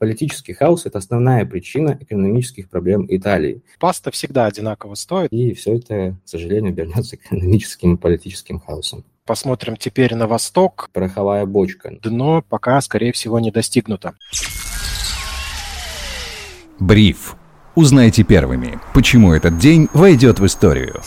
политический хаос – это основная причина экономических проблем Италии. Паста всегда одинаково стоит. И все это, к сожалению, обернется экономическим и политическим хаосом. Посмотрим теперь на восток. Пороховая бочка. Дно пока, скорее всего, не достигнуто. Бриф. Узнайте первыми, почему этот день войдет в историю.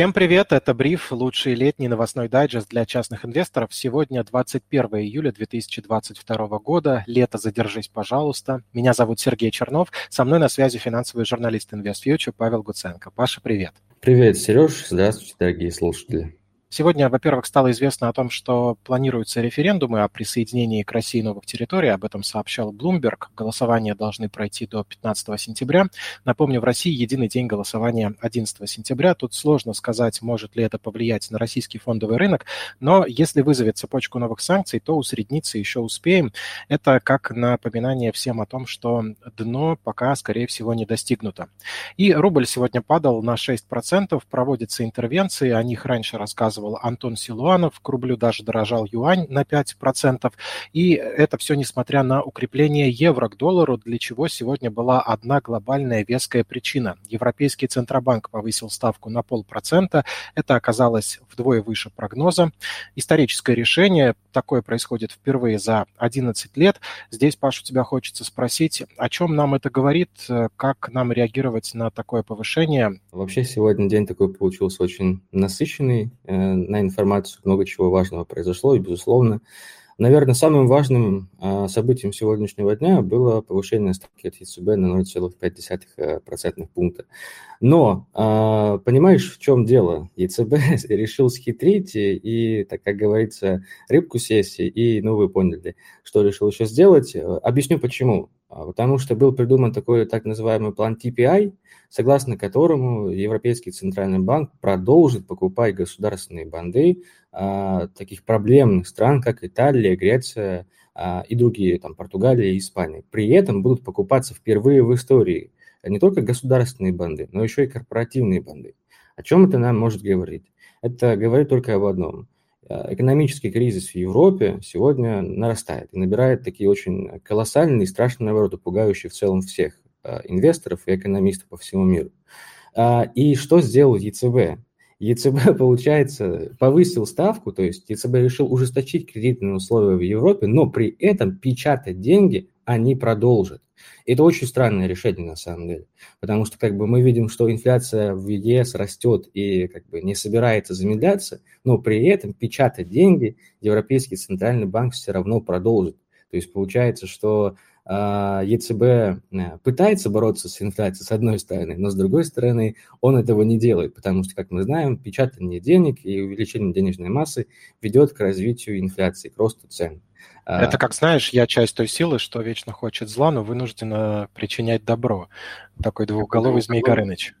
Всем привет, это Бриф, лучший летний новостной дайджест для частных инвесторов. Сегодня 21 июля 2022 года. Лето, задержись, пожалуйста. Меня зовут Сергей Чернов. Со мной на связи финансовый журналист InvestFuture Павел Гуценко. Паша, привет. Привет, Сереж. Здравствуйте, дорогие слушатели. Сегодня, во-первых, стало известно о том, что планируются референдумы о присоединении к России новых территорий. Об этом сообщал Bloomberg. Голосования должны пройти до 15 сентября. Напомню, в России единый день голосования 11 сентября. Тут сложно сказать, может ли это повлиять на российский фондовый рынок, но если вызовет цепочку новых санкций, то усредниться еще успеем. Это как напоминание всем о том, что дно пока, скорее всего, не достигнуто. И рубль сегодня падал на 6%. Проводятся интервенции, о них раньше рассказывал рассказывал Антон Силуанов, к рублю даже дорожал юань на 5%. И это все несмотря на укрепление евро к доллару, для чего сегодня была одна глобальная веская причина. Европейский Центробанк повысил ставку на полпроцента. Это оказалось вдвое выше прогноза. Историческое решение. Такое происходит впервые за 11 лет. Здесь, Паш, у тебя хочется спросить, о чем нам это говорит, как нам реагировать на такое повышение? Вообще сегодня день такой получился очень насыщенный. Э, на информацию, много чего важного произошло, и, безусловно, наверное, самым важным а, событием сегодняшнего дня было повышение ставки от ЕЦБ на 0,5% пункта. Но, а, понимаешь, в чем дело? ЕЦБ решил схитрить и, так как говорится, рыбку съесть, и, ну, вы поняли, что решил еще сделать. Объясню почему. А, потому что был придуман такой так называемый план TPI, согласно которому Европейский Центральный банк продолжит покупать государственные банды а, таких проблемных стран, как Италия, Греция а, и другие, там, Португалия и Испания. При этом будут покупаться впервые в истории не только государственные банды, но еще и корпоративные банды. О чем это нам может говорить? Это говорит только об одном – экономический кризис в Европе сегодня нарастает и набирает такие очень колоссальные и страшные обороты, пугающие в целом всех э, инвесторов и экономистов по всему миру. А, и что сделал ЕЦБ? ЕЦБ, получается, повысил ставку, то есть ЕЦБ решил ужесточить кредитные условия в Европе, но при этом печатать деньги они продолжат. Это очень странное решение на самом деле, потому что как бы мы видим, что инфляция в ЕС растет и как бы не собирается замедляться, но при этом печатать деньги Европейский центральный банк все равно продолжит. То есть получается, что ЕЦБ э, пытается бороться с инфляцией с одной стороны, но с другой стороны он этого не делает, потому что, как мы знаем, печатание денег и увеличение денежной массы ведет к развитию инфляции, к росту цен. А. Это, как знаешь, я часть той силы, что вечно хочет зла, но вынуждена причинять добро. Такой двухголовый Змей Горыныч.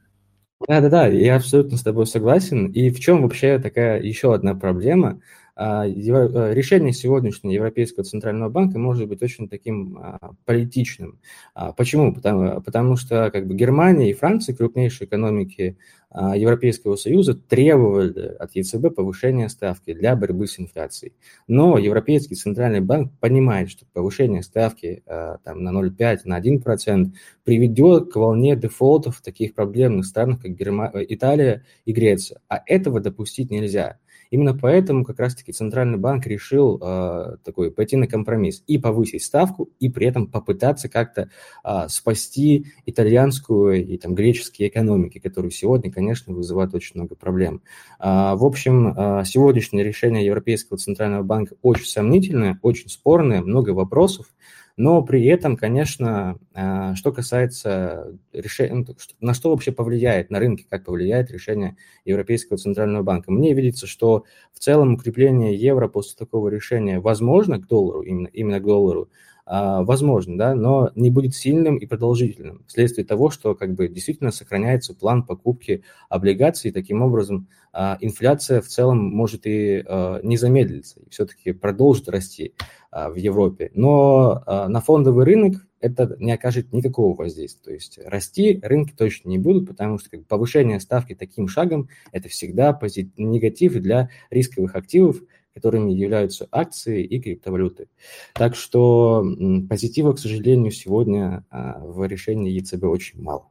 Да-да-да, я абсолютно с тобой согласен. И в чем вообще такая еще одна проблема? А, э, решение сегодняшнего Европейского центрального банка может быть очень таким а, политичным. А, почему? Потому, потому что как бы Германия и Франция, крупнейшие экономики Европейского Союза, требовали от ЕЦБ повышения ставки для борьбы с инфляцией. Но Европейский центральный банк понимает, что повышение ставки там, на 0,5, на 1% приведет к волне дефолтов в таких проблемных странах, как Герма... Италия и Греция. А этого допустить нельзя. Именно поэтому как раз-таки Центральный банк решил э, такой пойти на компромисс и повысить ставку, и при этом попытаться как-то э, спасти итальянскую и там греческие экономики, которые сегодня, конечно, вызывают очень много проблем. Э, в общем, э, сегодняшнее решение Европейского Центрального банка очень сомнительное, очень спорное, много вопросов. Но при этом, конечно, а, что касается решения, ну, на что вообще повлияет на рынке, как повлияет решение Европейского Центрального банка, мне видится, что в целом укрепление евро после такого решения возможно к доллару, именно, именно к доллару, а, возможно, да, но не будет сильным и продолжительным вследствие того, что как бы действительно сохраняется план покупки облигаций, таким образом а, инфляция в целом может и а, не замедлиться, и все-таки продолжит расти в Европе. Но на фондовый рынок это не окажет никакого воздействия. То есть расти рынки точно не будут, потому что как, повышение ставки таким шагом – это всегда позит... негатив для рисковых активов, которыми являются акции и криптовалюты. Так что позитива, к сожалению, сегодня в решении ЕЦБ очень мало.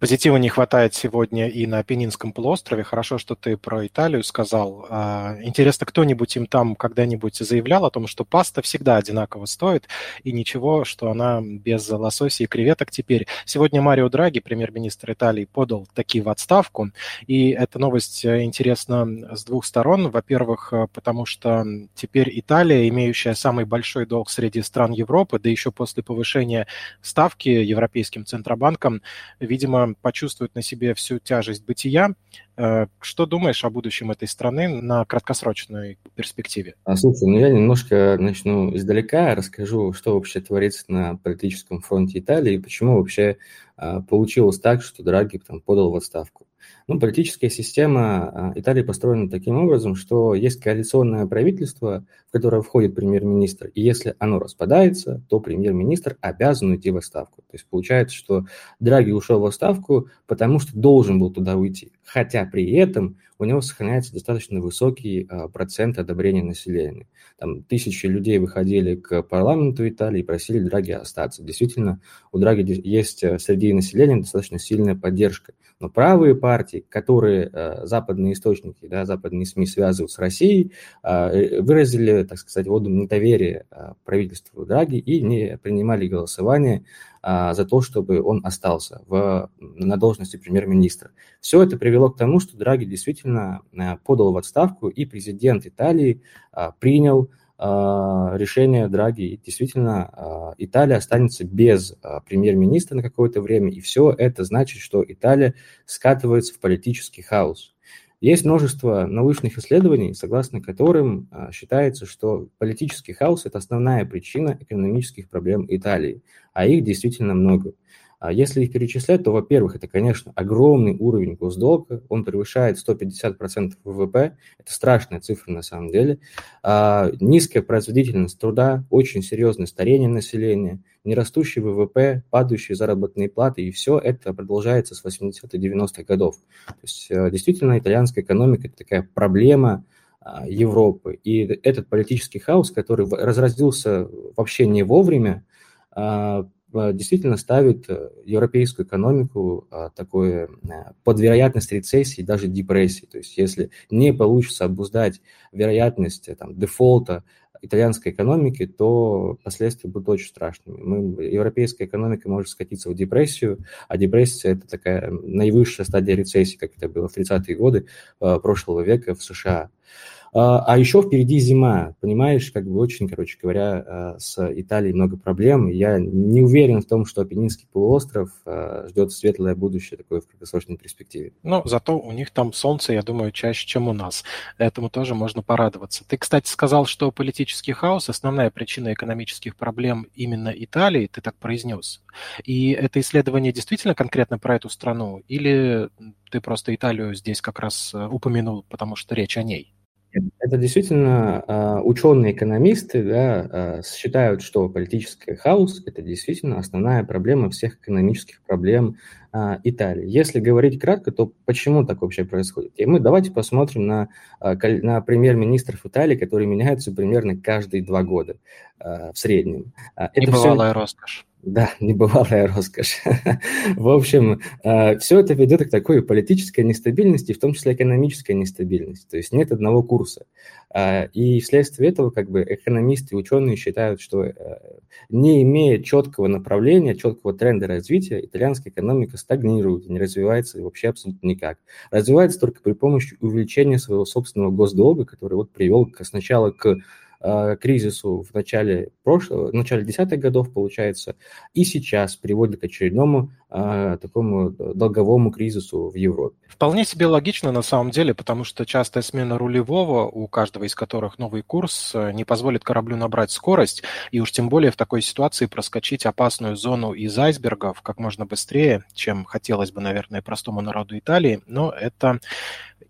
Позитива не хватает сегодня и на Пенинском полуострове. Хорошо, что ты про Италию сказал. А, интересно, кто-нибудь им там когда-нибудь заявлял о том, что паста всегда одинаково стоит, и ничего, что она без лосося и креветок теперь. Сегодня Марио Драги, премьер-министр Италии, подал такие в отставку, и эта новость интересна с двух сторон. Во-первых, потому что теперь Италия, имеющая самый большой долг среди стран Европы, да еще после повышения ставки Европейским Центробанком, видимо, почувствует на себе всю тяжесть бытия. Э, что думаешь о будущем этой страны на краткосрочной перспективе? А, слушай, ну я немножко начну издалека, расскажу, что вообще творится на политическом фронте Италии и почему вообще а, получилось так, что Драги там подал в отставку. Ну, политическая система а, Италии построена таким образом, что есть коалиционное правительство, в которое входит премьер-министр, и если оно распадается, то премьер-министр обязан уйти в отставку. То есть получается, что Драги ушел в отставку, потому что должен был туда уйти, хотя при этом у него сохраняется достаточно высокий а, процент одобрения населения. Там тысячи людей выходили к парламенту Италии и просили Драги остаться. Действительно, у Драги есть э, среди населения достаточно сильная поддержка. Но правые партии, которые э, западные источники, да, западные СМИ связывают с Россией, э, выразили, так сказать, воду недоверия э, правительству Драги и не принимали голосование за то, чтобы он остался в, на должности премьер-министра. Все это привело к тому, что Драги действительно подал в отставку, и президент Италии принял решение Драги. Действительно, а, Италия останется без а, премьер-министра на какое-то время, и все это значит, что Италия скатывается в политический хаос. Есть множество научных исследований, согласно которым считается, что политический хаос – это основная причина экономических проблем Италии, а их действительно много. А если их перечислять, то, во-первых, это, конечно, огромный уровень госдолга, он превышает 150% ВВП, это страшная цифра на самом деле, а, низкая производительность труда, очень серьезное старение населения, нерастущий ВВП, падающие заработные платы, и все это продолжается с 80-х 90-х годов. То есть э, действительно итальянская экономика – это такая проблема, а, Европы. И этот политический хаос, который разразился вообще не вовремя, действительно ставит э, европейскую экономику а, такое э, под вероятность рецессии, даже депрессии. То есть если не получится обуздать вероятность там, дефолта итальянской экономики, то последствия будут очень страшными. Мы, европейская экономика может скатиться в депрессию, а депрессия – это такая наивысшая стадия рецессии, как это было в 30-е годы прошлого века в США. А, а еще впереди зима, понимаешь, как бы очень, короче говоря, а, с Италией много проблем. Я не уверен в том, что Апеннинский полуостров а, ждет светлое будущее такое в краткосрочной перспективе. Ну, зато у них там солнце, я думаю, чаще, чем у нас. Этому тоже можно порадоваться. Ты, кстати, сказал, что политический хаос – основная причина экономических проблем именно Италии, ты так произнес. И это исследование действительно конкретно про эту страну? Или ты просто Италию здесь как раз э, упомянул, потому что речь о ней? Это действительно а, ученые-экономисты да, а, считают, что политический хаос – это действительно основная проблема всех экономических проблем а, Италии. Если говорить кратко, то почему так вообще происходит? И мы давайте посмотрим на, на премьер-министров Италии, которые меняются примерно каждые два года в среднем. Это Небывалая все... роскошь. Да, небывалая роскошь. В общем, э, все это ведет к такой политической нестабильности, в том числе экономической нестабильности. То есть нет одного курса. А, и вследствие этого как бы экономисты и ученые считают, что э, не имея четкого направления, четкого тренда развития, итальянская экономика стагнирует, не развивается вообще абсолютно никак. Развивается только при помощи увеличения своего собственного госдолга, который вот привел сначала к Э, кризису в начале прошлого, в начале десятых годов, получается, и сейчас приводит к очередному э, такому долговому кризису в Европе. Вполне себе логично на самом деле, потому что частая смена рулевого, у каждого из которых новый курс, э, не позволит кораблю набрать скорость, и уж тем более в такой ситуации проскочить опасную зону из айсбергов как можно быстрее, чем хотелось бы, наверное, простому народу Италии, но это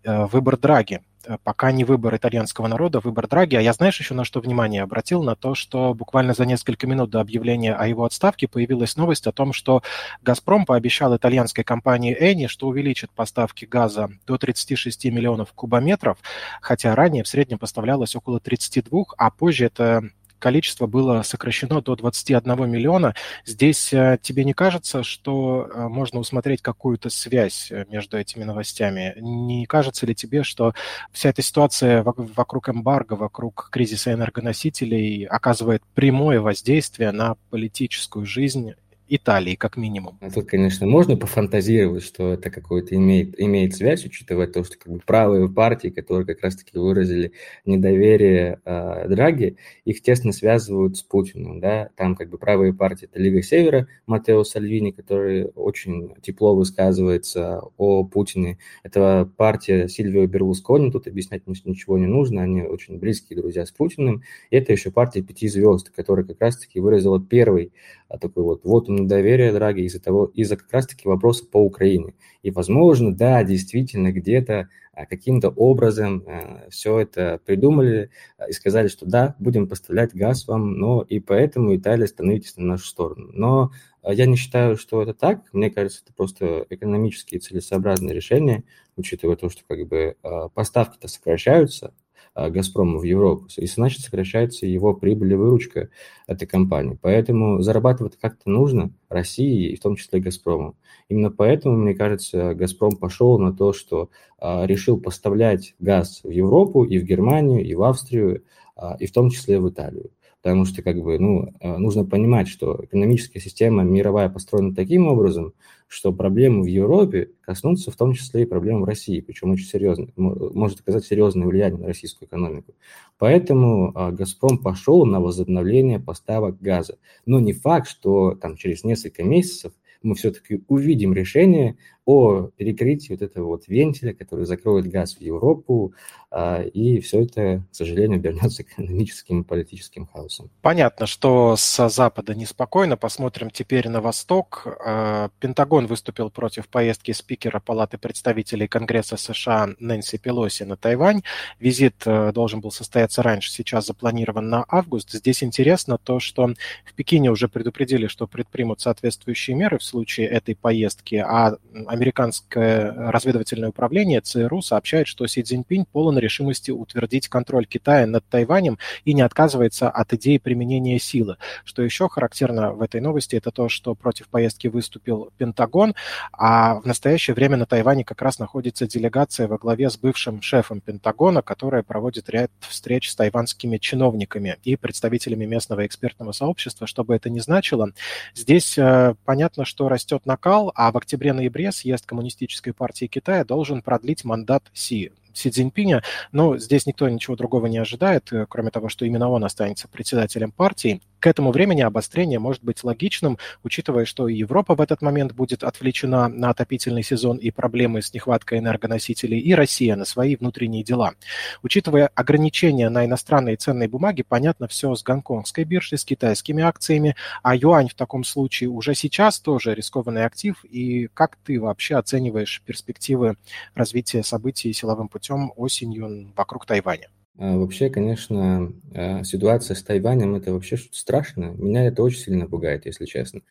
выбор Драги. э, пока не выбор итальянского народа, выбор Драги. А я, знаешь, еще на что внимание обратил? На то, что буквально за несколько минут до объявления о его отставке появилась новость о том, что «Газпром» пообещал итальянской компании «Эни», что увеличит поставки газа до 36 миллионов кубометров, хотя ранее в среднем поставлялось около 32, а позже это количество было сокращено до 21 миллиона. Здесь э, тебе не кажется, что э, можно усмотреть какую-то связь э, между этими новостями? Не кажется ли тебе, что вся эта ситуация вокруг эмбарго, вокруг кризиса энергоносителей оказывает прямое воздействие на политическую жизнь Италии, как минимум. А тут, конечно, можно пофантазировать, что это какой-то имеет, имеет связь, учитывая то, что как бы правые партии, которые как раз-таки выразили недоверие э, Драги, их тесно связывают с Путиным, да, там как бы правые партии, это Лига Севера, Матео Сальвини, который очень тепло высказывается о Путине, это партия Сильвио Берлускони, тут объяснять ничего не нужно, они очень близкие друзья с Путиным, и это еще партия Пяти Звезд, которая как раз-таки выразила первый такой вот вот он доверие, Драги, из-за того, из-за как раз-таки вопроса по Украине. И, возможно, да, действительно, где-то а, каким-то образом а, все это придумали а, и сказали, что да, будем поставлять газ вам, но и поэтому Италия становитесь на нашу сторону. Но я не считаю, что это так. Мне кажется, это просто экономически целесообразное решение, учитывая то, что как бы поставки-то сокращаются, а, Газпрома в Европу, и значит сокращается его прибыль и выручка этой компании. Поэтому зарабатывать как-то нужно России и в том числе Газпрому. Именно поэтому, мне кажется, Газпром пошел на то, что а, решил поставлять газ в Европу и в Германию, и в Австрию, а, и в том числе в Италию потому что как бы, ну, э, нужно понимать, что экономическая система мировая построена таким образом, что проблемы в Европе коснутся в том числе и проблем в России, причем очень серьезно, может оказать серьезное влияние на российскую экономику. Поэтому а, «Газпром» пошел на возобновление поставок газа. Но не факт, что там через несколько месяцев мы все-таки увидим решение о перекрытии вот этого вот вентиля, который закроет газ в Европу, а, и все это, к сожалению, обернется экономическим и политическим хаосом. Понятно, что с Запада неспокойно. Посмотрим теперь на Восток. А, Пентагон выступил против поездки спикера Палаты представителей Конгресса США Нэнси Пелоси на Тайвань. Визит э, должен был состояться раньше, сейчас запланирован на август. Здесь интересно то, что в Пекине уже предупредили, что предпримут соответствующие меры в случае этой поездки, а американское разведывательное управление ЦРУ сообщает, что Си Цзиньпинь полон решимости утвердить контроль Китая над Тайванем и не отказывается от идеи применения силы. Что еще характерно в этой новости, это то, что против поездки выступил Пентагон, а в настоящее время на Тайване как раз находится делегация во главе с бывшим шефом Пентагона, которая проводит ряд встреч с тайванскими чиновниками и представителями местного экспертного сообщества, чтобы это не значило. Здесь э, понятно, что растет накал, а в октябре-ноябре съезд Коммунистической партии Китая должен продлить мандат Си. Си Цзиньпиня, но здесь никто ничего другого не ожидает, э, кроме того, что именно он останется председателем партии. К этому времени обострение может быть логичным, учитывая, что и Европа в этот момент будет отвлечена на отопительный сезон и проблемы с нехваткой энергоносителей, и Россия на свои внутренние дела. Учитывая ограничения на иностранные ценные бумаги, понятно все с гонконгской биржей, с китайскими акциями, а юань в таком случае уже сейчас тоже рискованный актив. И как ты вообще оцениваешь перспективы развития событий силовым путем осенью вокруг Тайваня? А, вообще, конечно, а, ситуация с Тайванем – это вообще что-то страшное. Меня это очень сильно пугает, если честно.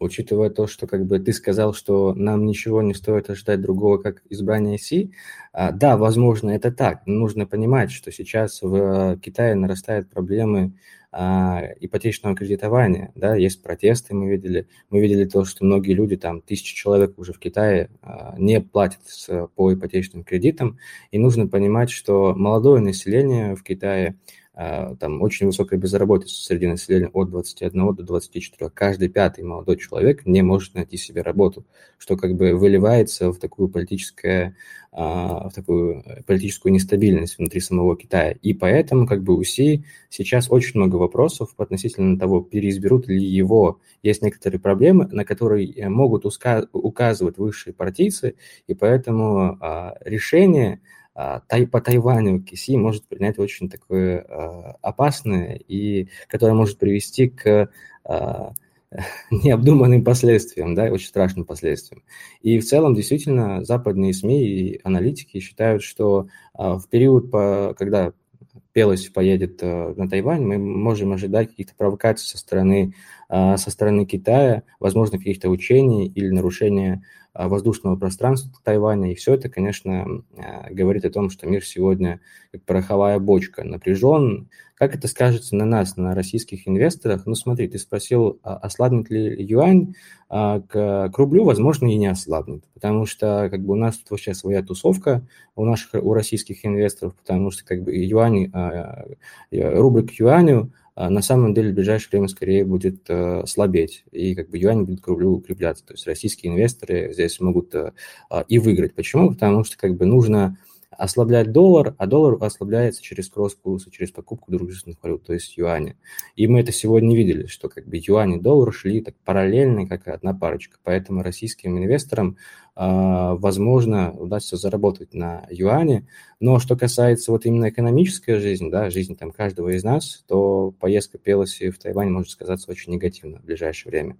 Учитывая то, что как бы ты сказал, что нам ничего не стоит ожидать другого, как избрание Си, а, да, возможно, это так. Но нужно понимать, что сейчас в Китае нарастают проблемы ипотечного кредитования, да, есть протесты, мы видели, мы видели то, что многие люди, там, тысячи человек уже в Китае а, не платят по ипотечным кредитам, и нужно понимать, что молодое население в Китае а, там очень высокая безработица среди населения от 21 до 24. Каждый пятый молодой человек не может найти себе работу, что как бы выливается в такую политическое, а, в такую политическую нестабильность внутри самого Китая. И поэтому как бы у Си сейчас очень много вопросов относительно того, переизберут ли его. Есть некоторые проблемы, на которые э, могут указывать высшие партийцы, и поэтому а, решение а, по Тайваню Киси может принять очень такое а, опасное и которое может привести к а, необдуманным последствиям, да, очень страшным последствиям. И в целом, действительно, западные СМИ и аналитики считают, что в период, когда Пелоси поедет на Тайвань, мы можем ожидать каких-то провокаций со стороны, со стороны Китая, возможно, каких-то учений или нарушения воздушного пространства Тайваня. И все это, конечно, говорит о том, что мир сегодня как пороховая бочка, напряжен. Как это скажется на нас, на российских инвесторах? Ну, смотри, ты спросил, а ослабнет ли юань к, к рублю? Возможно, и не ослабнет, потому что как бы у нас тут вообще своя тусовка у наших, у российских инвесторов, потому что как бы юань, рубль к юаню а, на самом деле в ближайшее время скорее будет э, слабеть, и как бы юань будет к рублю укрепляться. То есть российские инвесторы здесь могут э, а, и выиграть. Почему? Потому что как бы нужно ослаблять доллар, а доллар ослабляется через кросс-курсы, через покупку дружественных валют, то есть юани. И мы это сегодня видели, что как бы юани и доллар шли так параллельно, как одна парочка. Поэтому российским инвесторам а, возможно, удастся заработать на юане. Но что касается вот именно экономической жизни, да, жизни там каждого из нас, то поездка Пелоси в Тайвань может сказаться очень негативно в ближайшее время,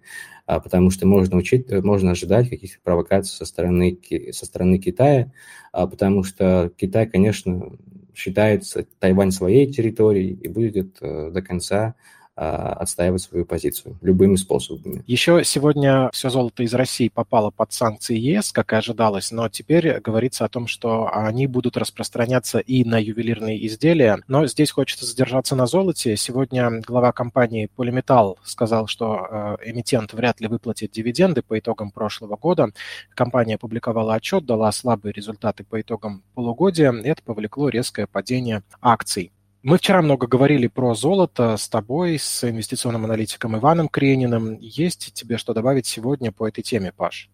а, потому что можно, учить, можно ожидать каких-то провокаций со стороны, со стороны Китая, а, потому что Китай, конечно, считается Тайвань своей территорией и будет э, до конца а, отстаивать свою позицию любыми способами. Еще сегодня все золото из России попало под санкции ЕС, как и ожидалось, но теперь говорится о том, что они будут распространяться и на ювелирные изделия. Но здесь хочется задержаться на золоте. Сегодня глава компании Полиметалл сказал, что э, эмитент вряд ли выплатит дивиденды по итогам прошлого года. Компания опубликовала отчет, дала слабые результаты по итогам полугодия, это повлекло резкое падение акций. Мы вчера много говорили про золото с тобой, с инвестиционным аналитиком Иваном Крениным. Есть тебе что добавить сегодня по этой теме, Паш?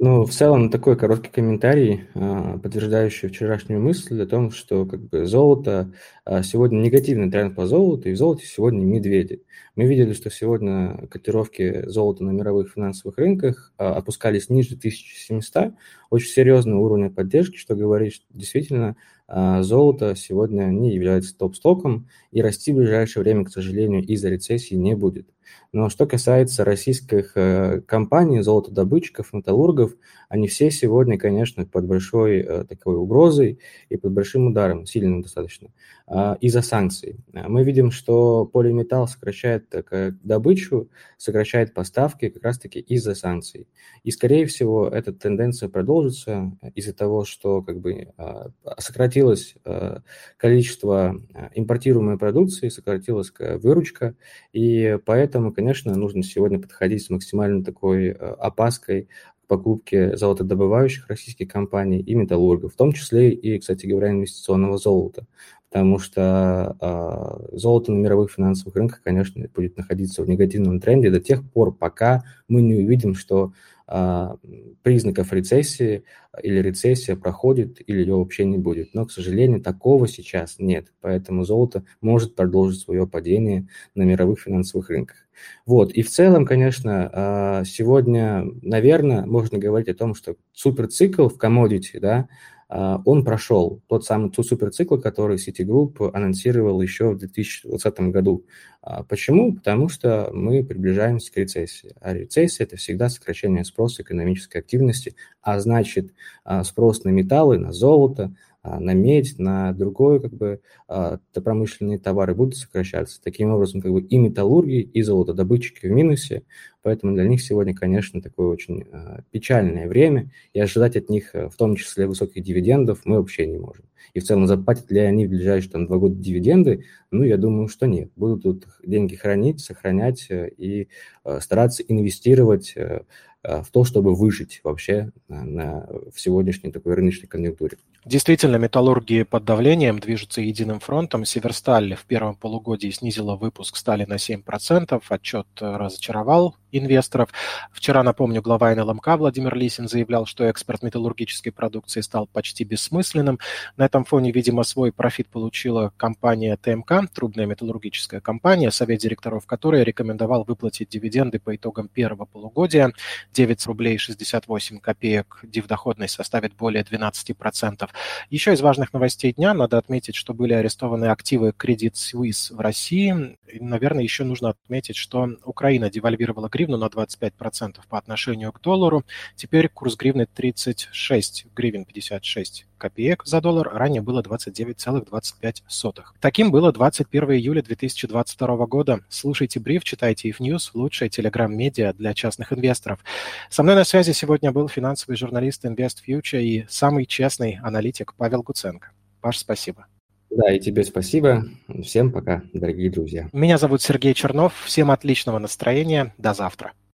Ну, в целом, такой короткий комментарий, а, подтверждающий вчерашнюю мысль о том, что как бы золото, а, сегодня негативный тренд по золоту, и в золоте сегодня медведи. Мы видели, что сегодня котировки золота на мировых финансовых рынках а, опускались ниже 1700, очень серьезный уровень поддержки, что говорит, что действительно золото сегодня не является топ-стоком, и расти в ближайшее время, к сожалению, из-за рецессии не будет. Но что касается российских э, компаний, золотодобытчиков, металлургов, они все сегодня, конечно, под большой э, такой угрозой и под большим ударом, сильным достаточно, э, из-за санкций. Мы видим, что полиметалл сокращает так, добычу, сокращает поставки как раз-таки из-за санкций. И, скорее всего, эта тенденция продолжится из-за того, что как бы сократилось количество импортируемой продукции, сократилась выручка, и поэтому, конечно, нужно сегодня подходить с максимально такой э, опаской к покупке золотодобывающих российских компаний и металлургов, в том числе и, кстати говоря, инвестиционного золота, потому что э, золото на мировых финансовых рынках, конечно, будет находиться в негативном тренде до тех пор, пока мы не увидим, что а, признаков рецессии или рецессия проходит, или ее вообще не будет. Но, к сожалению, такого сейчас нет. Поэтому золото может продолжить свое падение на мировых финансовых рынках. Вот. И в целом, конечно, а, сегодня, наверное, можно говорить о том, что суперцикл в комодити, да, а, он прошел тот самый тот суперцикл, который Citigroup анонсировал еще в 2020 году. А, почему? Потому что мы приближаемся к рецессии. А рецессия – это всегда сокращение спроса экономической активности, а значит а, спрос на металлы, на золото – а, на медь, на другой как бы а, промышленные товары будут сокращаться. Таким образом, как бы и металлурги, и золотодобытчики в минусе, поэтому для них сегодня, конечно, такое очень а, печальное время, и ожидать от них в том числе высоких дивидендов мы вообще не можем. И в целом заплатят ли они в ближайшие там, два года дивиденды? Ну, я думаю, что нет. Будут тут деньги хранить, сохранять э, и стараться инвестировать э, в то, чтобы выжить вообще в сегодняшней такой рыночной конъюнктуре. Действительно, металлурги под давлением движутся единым фронтом. Северсталь в первом полугодии снизила выпуск стали на 7%. Отчет разочаровал инвесторов. Вчера, напомню, глава НЛМК Владимир Лисин заявлял, что экспорт металлургической продукции стал почти бессмысленным. На этом фоне, видимо, свой профит получила компания ТМК, трубная металлургическая компания, совет директоров которой рекомендовал выплатить дивиденды по итогам первого полугодия. 9 рублей 68 копеек дивдоходность составит более 12%. Еще из важных новостей дня надо отметить, что были арестованы активы Credit Suisse в России. И, наверное, еще нужно отметить, что Украина девальвировала гривну на 25% по отношению к доллару. Теперь курс гривны 36 гривен 56 копеек за доллар, ранее было 29,25. Таким было 21 июля 2022 года. Слушайте бриф, читайте if News, лучшая телеграм-медиа для частных инвесторов. Со мной на связи сегодня был финансовый журналист Invest Future и самый честный аналитик Павел Гуценко. Паш, спасибо. Да, и тебе спасибо. Всем пока, дорогие друзья. Меня зовут Сергей Чернов. Всем отличного настроения. До завтра.